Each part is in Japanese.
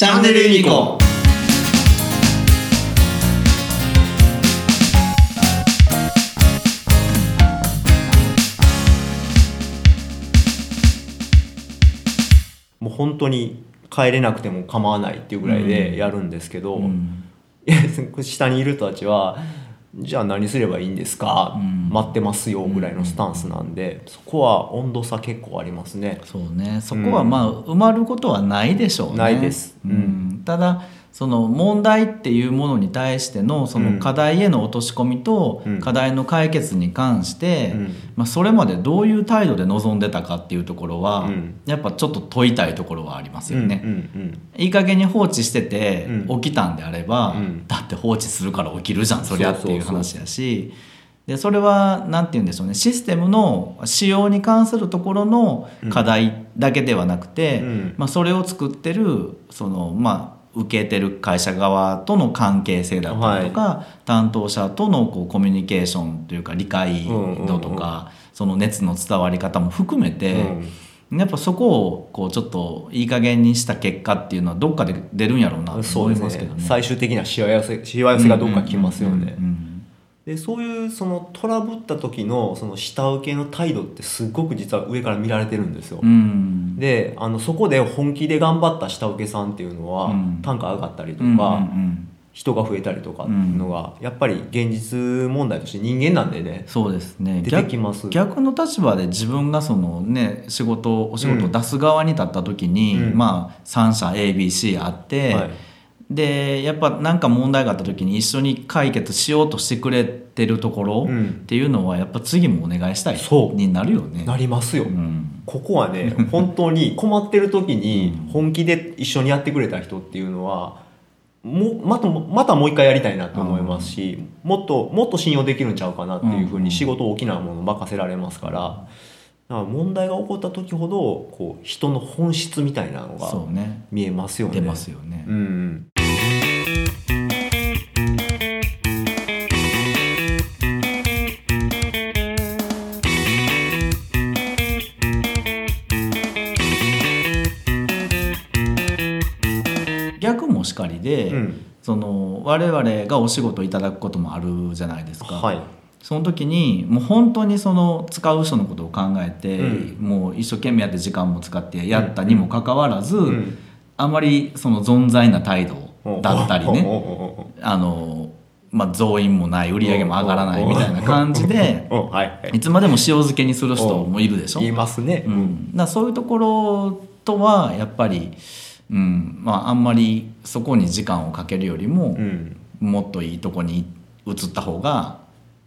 チャンネルユニコもう本当に帰れなくても構わないっていうぐらいでやるんですけど、うん。下にいる人たちは じゃあ何すればいいんですか、うん。待ってますよぐらいのスタンスなんで、そこは温度差結構ありますね。そうね。そこはまあ埋まることはないでしょうね。ないです。ううんん、ただその問題っていうものに対してのその課題への落とし込みとうん。課題の解決に関して、うん。まあ、それまでどういう態度で臨んでたかっていうところは、うん。やっぱちょっと問いたいところはありますよね。いい加減に放置しててうん。起きたんであれば、うん。だって放置するから起きるじゃんそりゃっていう話やし。でそれは何て言うんでしょうね。システムの使用に関するところの課題だけではなくて、うん。まあ、それを作ってるそのまあ受けてる会社側との関係性だったりとか、担当者とのこうコミュニケーションというか理解度とか、その熱の伝わり方も含めて、やっぱそこをこうちょっといい加減にした結果っていうのはどっかで出るんやろうなとそう思いますけどね。最終的なしわ寄せしわ寄せがどっか来ますよね。うんうんでそういうそのトラブった時のその下請けの態度ってすごく実は上から見られてるんですよ、うん。うんであのそこで本気で頑張った下請けさんっていうのは、うん。単価上がったりとか、うんうん人が増えたりとかっていうのが、やっぱり現実問題として人間なんでねそうですね。出てきます。逆逆の立場で自分がそのね仕事お仕事を出す側に立った時に、うん。まあ3社 ABC あって、はいでやっぱ何か問題があった時に一緒に解決しようとしてくれてるところうん。っていうのはやっぱ次もお願いしたいそう。になるよね。なりますよ、うん。ここはね 本当に困ってる時に本気で一緒にやってくれた人っていうのはもまたまたもう一回やりたいなと思いますし、もっともっと信用できるんちゃうかなっていうふうに仕事大きなもの任せられますからだから問題が起こった時ほどこう人の本質みたいなのが見えますよね。出ますよね。うんうん逆もしかりで、うん。その我々がお仕事いただくこともあるじゃないですか。はい。その時にもう本当にその使う人のことを考えて、うん。もう一生懸命やって時間も使ってやったにもかかわらず、ん。あまりその存在な態度だったりねあの、まあ、増員もない売り上げも上がらないみたいな感じでい。つまでも塩漬けにする人もいるでしょ。言いますね。うん、だそういうところとはやっぱり、うん。まあ、あんまりそこに時間をかけるよりも、うんもっといいとこに移った方が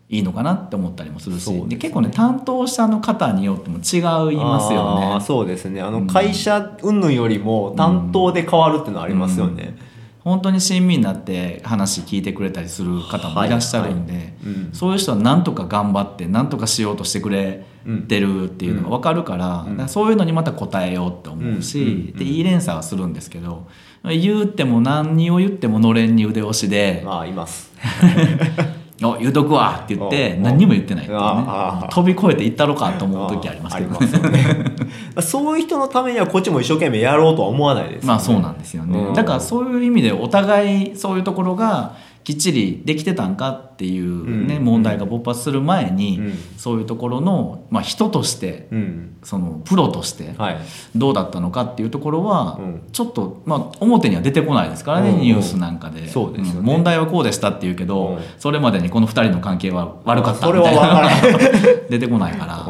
いいのかなって思ったりもするし。ですね。で結構ね担当者の方によっても違いますよね。そうですね。あの会社云々よりも担当で変わるっていうのはありますよね、本当に親身になって話聞いてくれたりする方もいらっしゃるんで、そういう人は何とか頑張って何とかしようとしてくれてるっていうのが分かるから,、だからそういうのにまた応えようって思うし、うん。うん。でいい連鎖はするんですけど言うても何を言ってものれんに腕押しでまあいます「お言うとくわ」って言ってお何にも言ってないっていうね。ああ。飛び越えていったろかと思う時ありますけどね。そういう人のためにはこっちも一生懸命やろうとは思わないですよね、まあそうなんですよね、うん。だからそういう意味でお互いそういうところがきっちりできてたんかっていうね、うん。問題が勃発する前に、うん。そういうところの、まあ、人としてうん。そのプロとしてはい。どうだったのかっていうところは、うん。ちょっと、まあ、表には出てこないですからね、うん。うんニュースなんかで。そうでね。ん。問題はこうでしたっていうけど、うん。それまでにこの2人の関係は悪かったみたいな 出てこないから、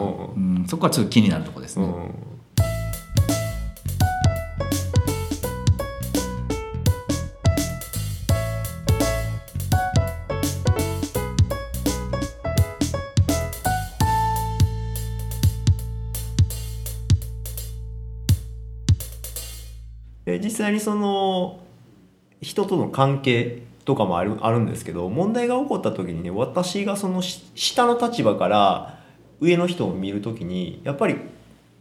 そこはちょっと気になるところですね。で実際にその人との関係とかもあるあるんですけど問題が起こった時にね私がそのし下の立場から上の人を見る時にやっぱり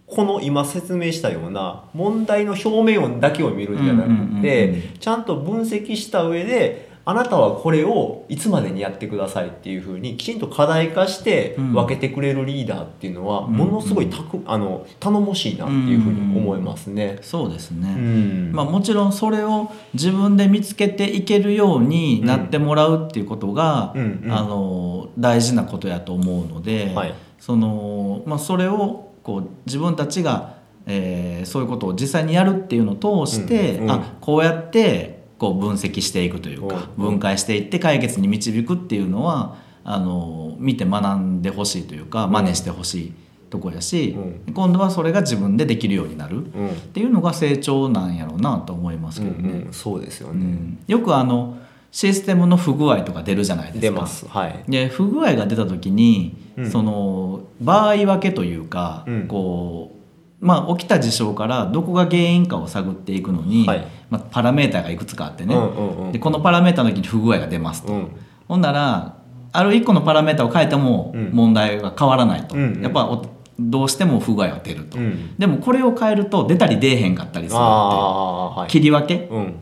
この今説明したような問題の表面だけを見るんじゃなくてちゃんと分析した上であなたはこれをいつまでにやってくださいっていうふうにきちんと課題化してうん。分けてくれるリーダーっていうのはん。ものすごいたくあの頼もしいなっていうふうに思いますね。そうですね、うん。まあ、もちろんそれを自分で見つけていけるようになってもらうっていうことが、うんうん。あの大事なことやと思うので、はい。そのまあ、それをこう自分たちが、えーそういうことを実際にやるっていうのを通して、うんうん。あこうやってこう分析していくというか、分解していって解決に導くっていうのはあの見て学んでほしいというか真似してほしいとこやし、う今度はそれが自分でできるようになる。うん。っていうのが成長なんやろうなと思いますけどね、うんうん。そうですようね。ん。よくあのシステムの不具合とか出るじゃないですか。す。はい。で不具合が出た時に、うん。その場合分けというか、うん。こうまあ起きた事象からどこが原因かを探っていくのに、はい。まあ、パラメーターがいくつかあってね、うんうんうん。でこのパラメーターの時に不具合が出ますと、うん。ほんならある1個のパラメータを変えてもうん。問題が変わらないと、うんうん。やっぱおどうしても不具合が出ると、うん。でもこれを変えると出たり出えへんかったりするってはい。切り分け？うん。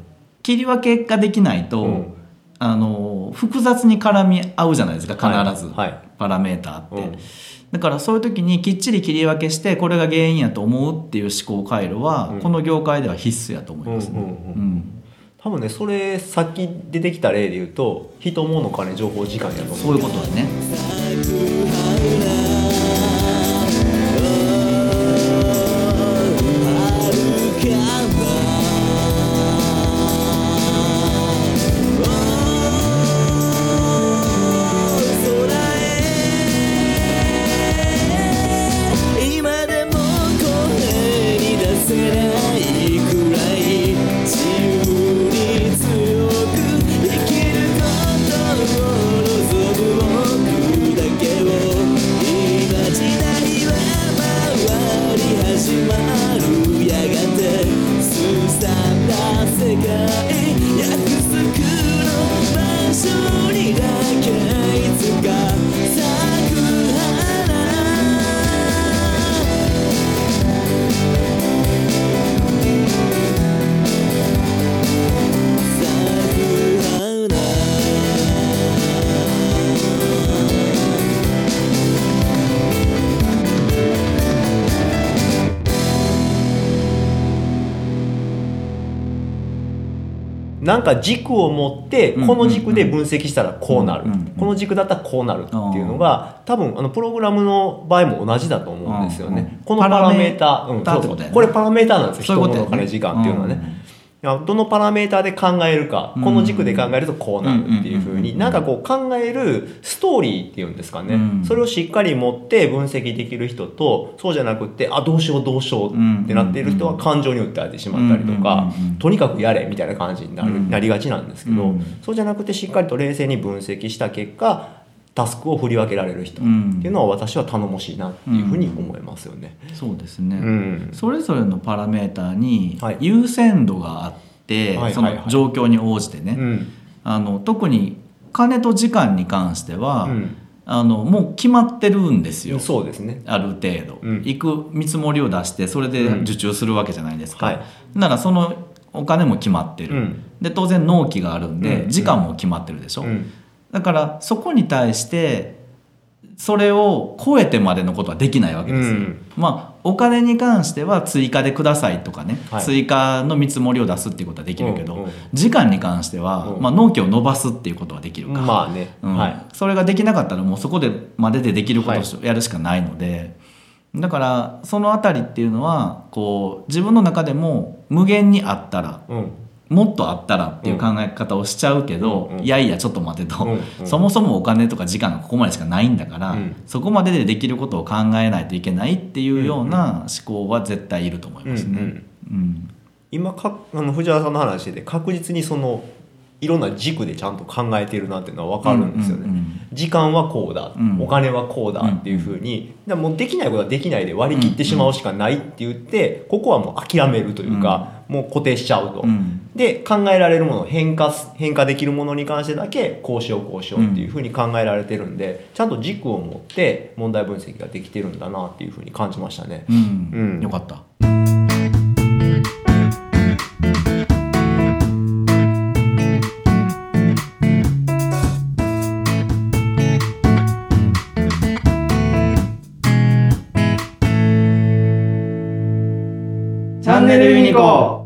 切り分けができないと、うんあの複雑に絡み合うじゃないですか必ず、はい。はいパラメーターって、うん。だからそういう時にきっちり切り分けしてこれが原因やと思うっていう思考回路は、うん。この業界では必須やと思いますね、うんうんうんうん。多分ねそれさっき出てきた例で言うと人物金情報時間やと思うそういうことだねなんか軸を持ってうんこの軸で分析したらこうなる、うんうんこの軸だったらこうなるっていうのが多分あのプログラムの場合も同じだと思うんですよね、うんうんこのパラメーター、うんパラメーターってこれパラメーターなんですよ。人の金時間っていうのはね、どのパラメーターで考えるか、うん。この軸で考えるとこうなるっていうふうになんかこう考えるストーリーっていうんですかね、うん。それをしっかり持って分析できる人とそうじゃなくってあどうしようどうしようってなっている人は感情に訴えてしまったりとか、とにかくやれみたいな感じになる、うん。なりがちなんですけど、うん。そうじゃなくてしっかりと冷静に分析した結果タスクを振り分けられる人っうん。ていうのは私は頼もしいなっていうふうに思いますよね。そうですね、うん。それぞれのパラメーターにはい。優先度があって、そはいはいはい。の状況に応じてね、うん。あの特に金と時間に関しては、うん。あのもう決まってるんですよ、そうですね。ある程度、うん。行く見積もりを出してそれで受注するわけじゃないですか、はい。ならそのお金も決まってる、うん。で当然納期があるんで、うん。時間も決まってるでしょ、うんだからそこに対してそれを超えてまでのことはできないわけですよ、うん。まあお金に関しては追加でくださいとかね、はい。追加の見積もりを出すっていうことはできるけど、うんうん時間に関しては、うん。まあ、納期を伸ばすっていうことはできるか、まあね、うん。はい。それができなかったらもうそこでまででできることをやるしかないので、だからそのあたりっていうのはこう自分の中でも無限にあったらうんもっとあったらっていう考え方をしちゃうけど、うん。うんいやいやちょっと待てと、うん。うん。そもそもお金とか時間がここまでしかないんだから、うん。そこまででできることを考えないといけないっていうような思考は絶対いると思いますね。うんうん。うん。今かあの藤原さんの話してて確実にそのいろんな軸でちゃんと考えているなっていうのは分かるんですよね。うんうんうん。時間はこうだ、うん。お金はこうだっていうふうに、だからもうできないことはできないで割り切ってしまうしかないって言って、ここはもう諦めるというか、もう固定しちゃうと。うん。で考えられるものを変化す変化できるものに関してだけこうしようこうしようっていうふうに考えられてるんで、ちゃんと軸を持って問題分析ができてるんだなっていうふうに感じましたね。うん。うん。よかった。ネルユニコ